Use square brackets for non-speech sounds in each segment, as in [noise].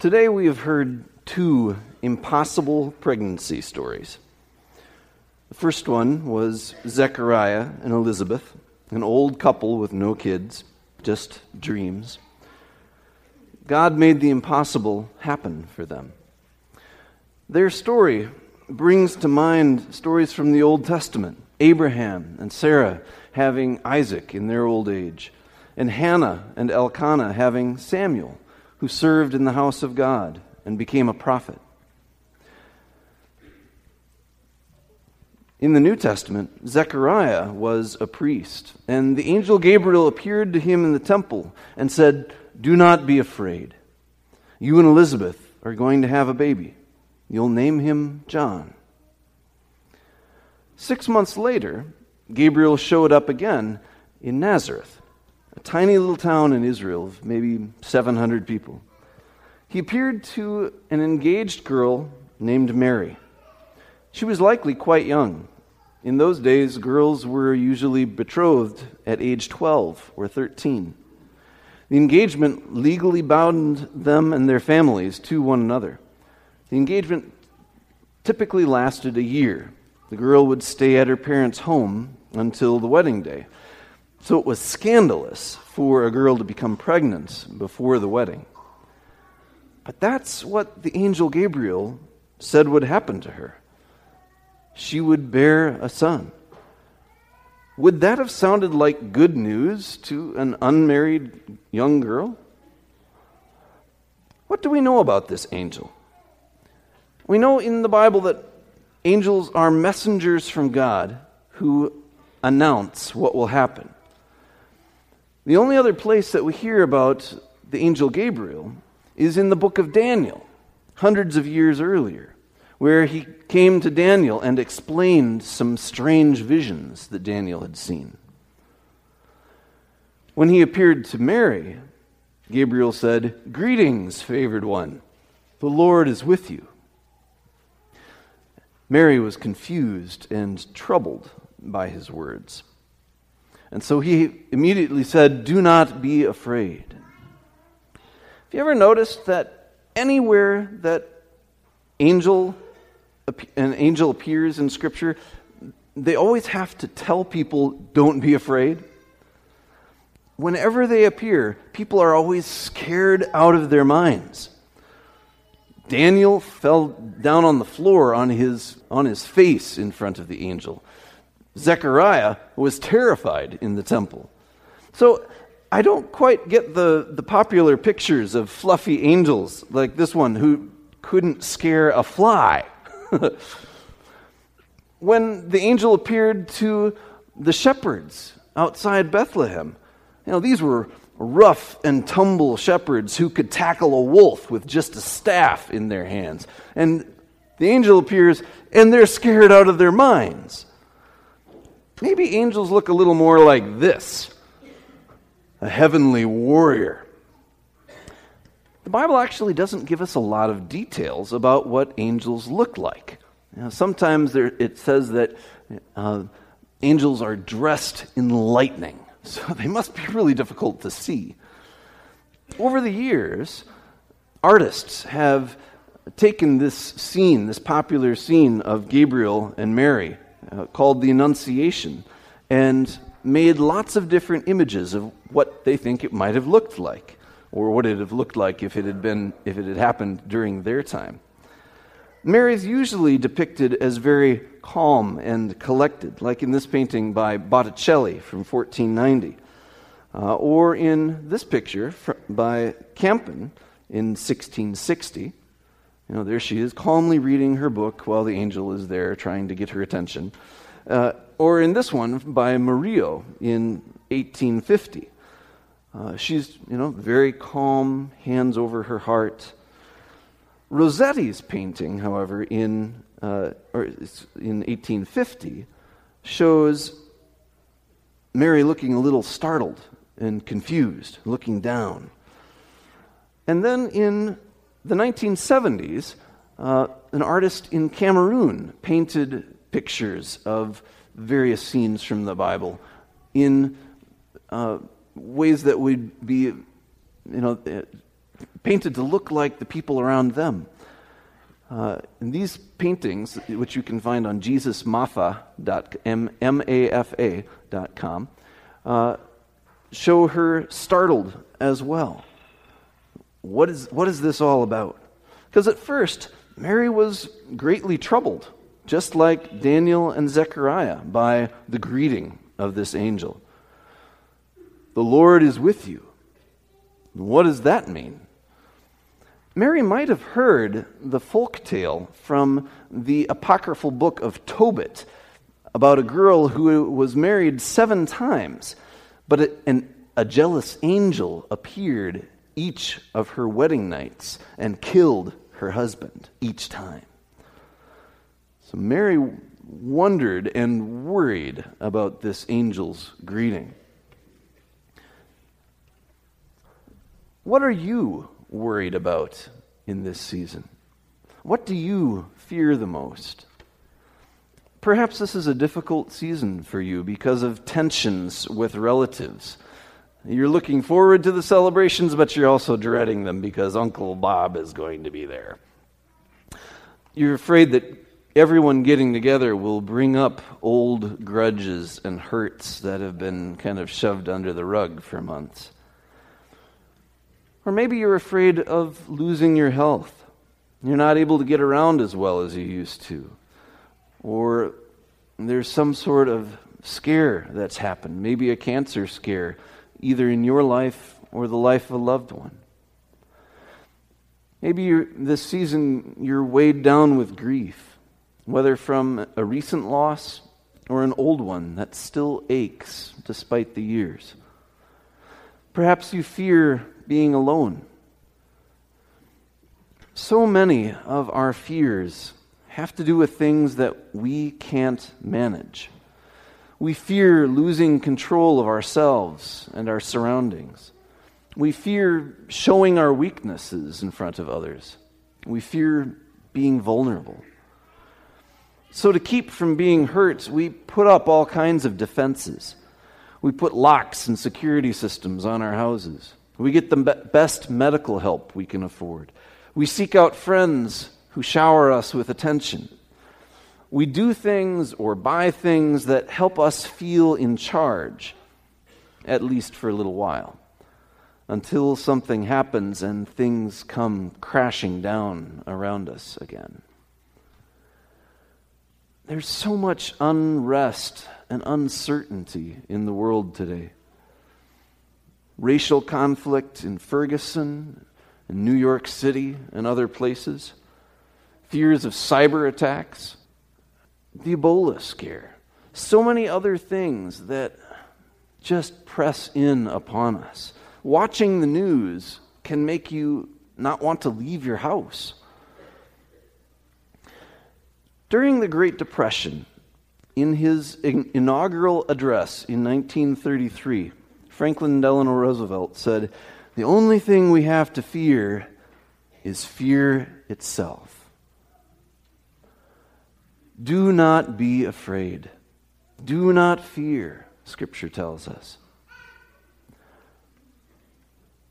Today we have heard two impossible pregnancy stories. The first one was Zechariah and Elizabeth, an old couple with no kids, just dreams. God made the impossible happen for them. Their story brings to mind stories from the Old Testament Abraham and Sarah having Isaac in their old age, and Hannah and Elkanah having Samuel who served in the house of God and became a prophet. In the New Testament, Zechariah was a priest, and the angel Gabriel appeared to him in the temple and said, Do not be afraid. You and Elizabeth are going to have a baby. You'll name him John. Six months later, Gabriel showed up again in Nazareth a tiny little town in Israel of maybe 700 people. He appeared to an engaged girl named Mary. She was likely quite young. In those days, girls were usually betrothed at age 12 or 13. The engagement legally bound them and their families to one another. The engagement typically lasted a year. The girl would stay at her parents' home until the wedding day. So it was scandalous for a girl to become pregnant before the wedding. But that's what the angel Gabriel said would happen to her. She would bear a son. Would that have sounded like good news to an unmarried young girl? What do we know about this angel? We know in the Bible that angels are messengers from God who announce what will happen. The only other place that we hear about the angel Gabriel is in the book of Daniel, hundreds of years earlier, where he came to Daniel and explained some strange visions that Daniel had seen. When he appeared to Mary, Gabriel said, Greetings, favored one, the Lord is with you. Mary was confused and troubled by his words. And so he immediately said, Do not be afraid. Have you ever noticed that anywhere that angel, an angel appears in Scripture, they always have to tell people, Don't be afraid? Whenever they appear, people are always scared out of their minds. Daniel fell down on the floor on his, on his face in front of the angel. Zechariah was terrified in the temple. So I don't quite get the, the popular pictures of fluffy angels like this one who couldn't scare a fly. [laughs] when the angel appeared to the shepherds outside Bethlehem, you know, these were rough and tumble shepherds who could tackle a wolf with just a staff in their hands. And the angel appears, and they're scared out of their minds. Maybe angels look a little more like this a heavenly warrior. The Bible actually doesn't give us a lot of details about what angels look like. You know, sometimes there, it says that uh, angels are dressed in lightning, [laughs] so they must be really difficult to see. Over the years, artists have taken this scene, this popular scene of Gabriel and Mary, uh, called the Annunciation and made lots of different images of what they think it might have looked like or what it would have looked like if it had been if it had happened during their time. Mary is usually depicted as very calm and collected, like in this painting by Botticelli from 1490, uh, or in this picture by Campin in 1660. You know, there she is, calmly reading her book while the angel is there trying to get her attention. Uh, or in this one by Murillo in 1850. Uh, she's, you know, very calm, hands over her heart. Rossetti's painting, however, in, uh, or in 1850, shows Mary looking a little startled and confused, looking down. And then in the 1970s, uh, an artist in Cameroon painted pictures of various scenes from the Bible in uh, ways that would be, you know, uh, painted to look like the people around them. Uh, and these paintings, which you can find on jesusmafa.com, uh, show her startled as well. What is, what is this all about? Because at first, Mary was greatly troubled, just like Daniel and Zechariah, by the greeting of this angel. The Lord is with you. What does that mean? Mary might have heard the folk tale from the apocryphal book of Tobit about a girl who was married seven times, but a, an, a jealous angel appeared each of her wedding nights and killed her husband each time. So Mary wondered and worried about this angel's greeting. What are you worried about in this season? What do you fear the most? Perhaps this is a difficult season for you because of tensions with relatives. You're looking forward to the celebrations, but you're also dreading them because Uncle Bob is going to be there. You're afraid that everyone getting together will bring up old grudges and hurts that have been kind of shoved under the rug for months. Or maybe you're afraid of losing your health. You're not able to get around as well as you used to. Or there's some sort of scare that's happened, maybe a cancer scare, either in your life or the life of a loved one. Maybe this season you're weighed down with grief, whether from a recent loss or an old one that still aches despite the years. Perhaps you fear being alone. So many of our fears have to do with things that we can't manage. We fear losing control of ourselves and our surroundings. We fear showing our weaknesses in front of others. We fear being vulnerable. So, to keep from being hurt, we put up all kinds of defenses. We put locks and security systems on our houses. We get the best medical help we can afford. We seek out friends who shower us with attention. We do things or buy things that help us feel in charge, at least for a little while, until something happens and things come crashing down around us again. There's so much unrest and uncertainty in the world today. Racial conflict in Ferguson, in New York City, and other places, fears of cyber attacks, the Ebola scare, so many other things that just press in upon us. Watching the news can make you not want to leave your house. During the Great Depression, in his inaugural address in 1933, Franklin Delano Roosevelt said, The only thing we have to fear is fear itself. Do not be afraid. Do not fear, Scripture tells us.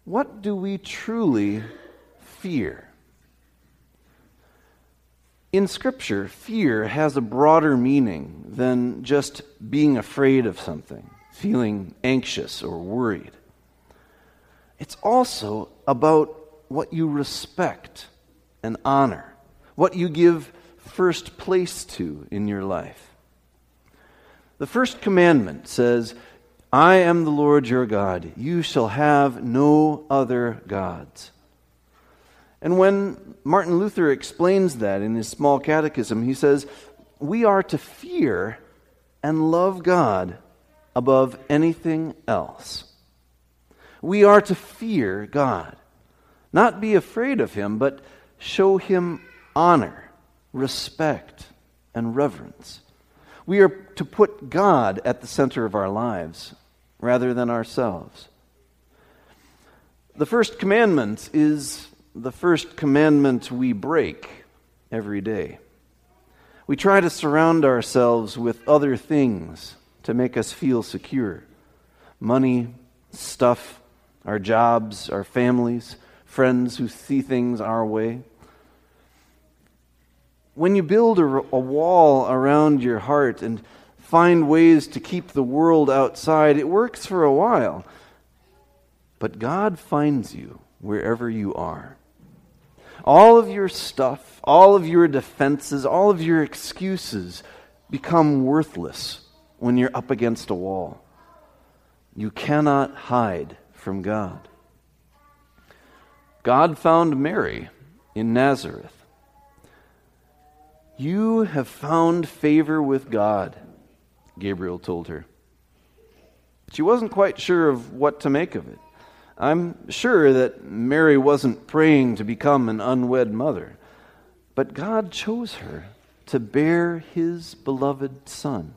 What do we truly fear? In Scripture, fear has a broader meaning than just being afraid of something feeling anxious or worried. It's also about what you respect and honor, what you give first place to in your life. The first commandment says, I am the Lord your God. You shall have no other gods. And when Martin Luther explains that in his small catechism, he says, We are to fear and love God above anything else. We are to fear God, not be afraid of Him, but show Him honor, respect, and reverence. We are to put God at the center of our lives rather than ourselves. The first commandment is the first commandment we break every day. We try to surround ourselves with other things to make us feel secure money, stuff, our jobs, our families, friends who see things our way. When you build a, a wall around your heart and find ways to keep the world outside, it works for a while. But God finds you wherever you are. All of your stuff, all of your defenses, all of your excuses become worthless when you're up against a wall. You cannot hide from God. God found Mary in Nazareth. You have found favor with God, Gabriel told her. She wasn't quite sure of what to make of it. I'm sure that Mary wasn't praying to become an unwed mother, but God chose her to bear his beloved son.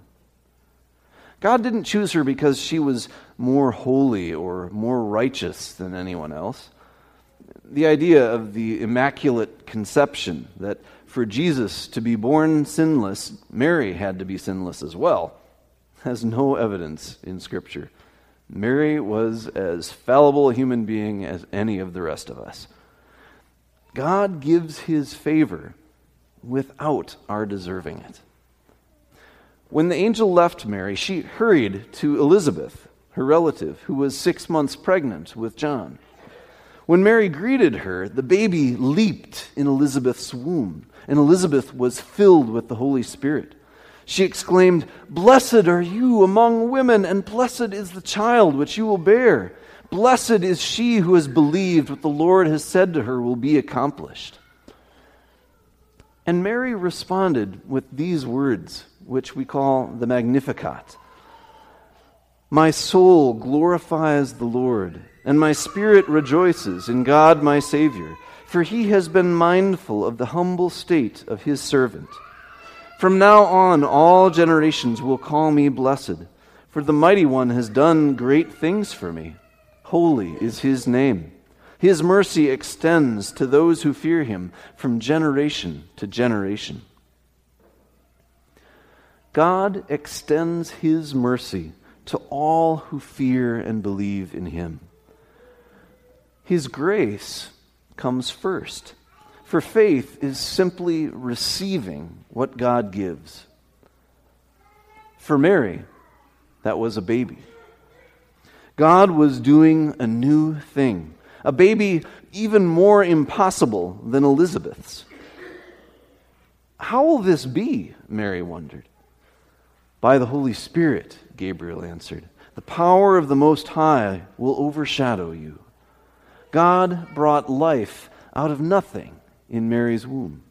God didn't choose her because she was more holy or more righteous than anyone else. The idea of the immaculate conception, that for Jesus to be born sinless, Mary had to be sinless as well, has no evidence in Scripture. Mary was as fallible a human being as any of the rest of us. God gives his favor without our deserving it. When the angel left Mary, she hurried to Elizabeth, her relative, who was six months pregnant with John. When Mary greeted her, the baby leaped in Elizabeth's womb, and Elizabeth was filled with the Holy Spirit. She exclaimed, Blessed are you among women, and blessed is the child which you will bear. Blessed is she who has believed what the Lord has said to her will be accomplished. And Mary responded with these words, which we call the Magnificat My soul glorifies the Lord, and my spirit rejoices in God my Savior, for he has been mindful of the humble state of his servant. From now on, all generations will call me blessed, for the Mighty One has done great things for me. Holy is his name. His mercy extends to those who fear him from generation to generation. God extends his mercy to all who fear and believe in him. His grace comes first. For faith is simply receiving what God gives. For Mary, that was a baby. God was doing a new thing, a baby even more impossible than Elizabeth's. How will this be? Mary wondered. By the Holy Spirit, Gabriel answered. The power of the Most High will overshadow you. God brought life out of nothing in Mary's womb.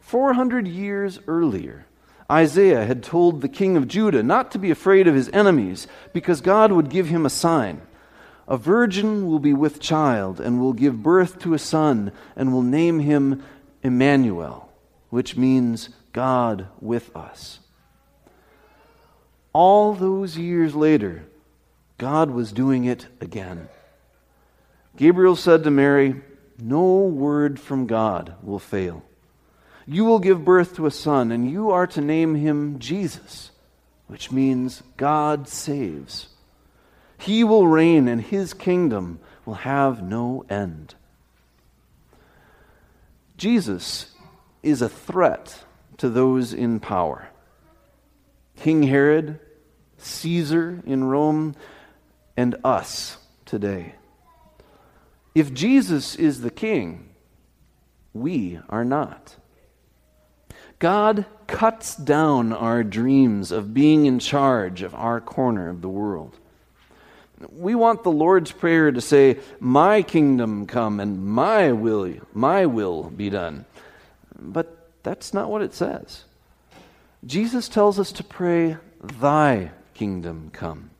400 years earlier, Isaiah had told the king of Judah not to be afraid of his enemies because God would give him a sign. A virgin will be with child and will give birth to a son and will name him Emmanuel, which means God with us. All those years later, God was doing it again. Gabriel said to Mary, no word from God will fail. You will give birth to a son, and you are to name him Jesus, which means God saves. He will reign, and his kingdom will have no end. Jesus is a threat to those in power. King Herod, Caesar in Rome, and us today. If Jesus is the king, we are not. God cuts down our dreams of being in charge of our corner of the world. We want the Lord's Prayer to say, My kingdom come and my will, my will be done. But that's not what it says. Jesus tells us to pray, Thy kingdom come.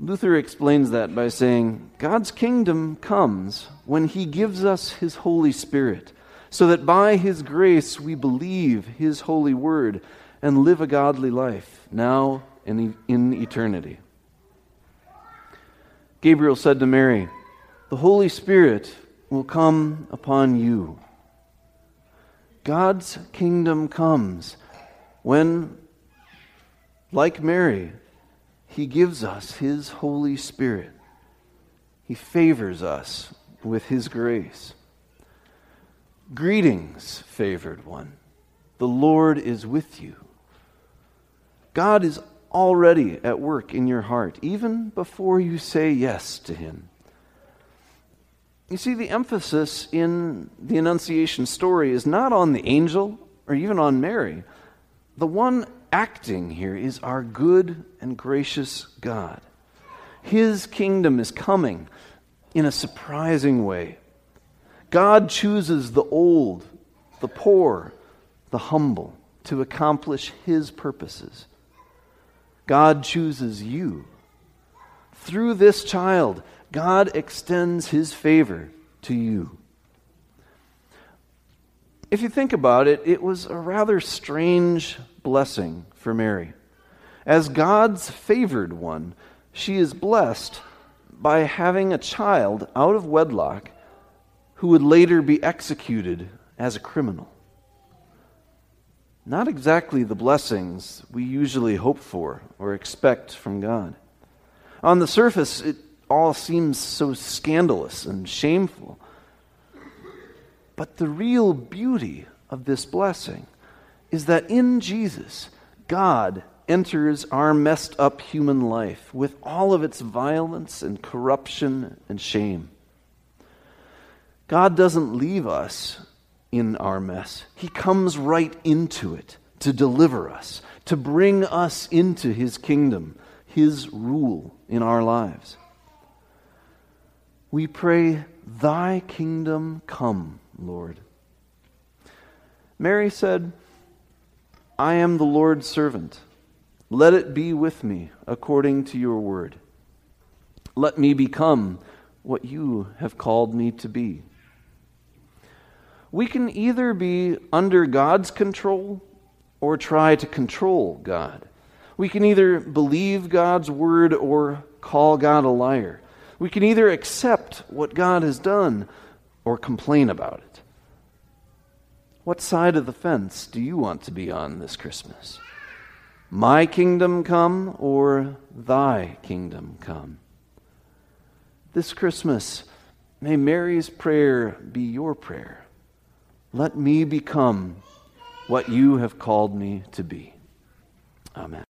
Luther explains that by saying, God's kingdom comes when He gives us His Holy Spirit, so that by His grace we believe His holy word and live a godly life, now and in eternity. Gabriel said to Mary, The Holy Spirit will come upon you. God's kingdom comes when, like Mary, he gives us His Holy Spirit. He favors us with His grace. Greetings, favored one. The Lord is with you. God is already at work in your heart, even before you say yes to Him. You see, the emphasis in the Annunciation story is not on the angel or even on Mary. The one acting here is our good and gracious God. His kingdom is coming in a surprising way. God chooses the old, the poor, the humble to accomplish His purposes. God chooses you. Through this child, God extends his favor to you. If you think about it, it was a rather strange blessing for Mary. As God's favored one, she is blessed by having a child out of wedlock who would later be executed as a criminal. Not exactly the blessings we usually hope for or expect from God. On the surface, it all seems so scandalous and shameful. But the real beauty of this blessing is that in Jesus, God enters our messed up human life with all of its violence and corruption and shame. God doesn't leave us in our mess, He comes right into it to deliver us, to bring us into His kingdom, His rule in our lives we pray, Thy kingdom come, Lord. Mary said, I am the Lord's servant. Let it be with me according to your word. Let me become what you have called me to be. We can either be under God's control or try to control God. We can either believe God's word or call God a liar. We can either accept what God has done or complain about it. What side of the fence do you want to be on this Christmas? My kingdom come or thy kingdom come? This Christmas, may Mary's prayer be your prayer. Let me become what you have called me to be. Amen.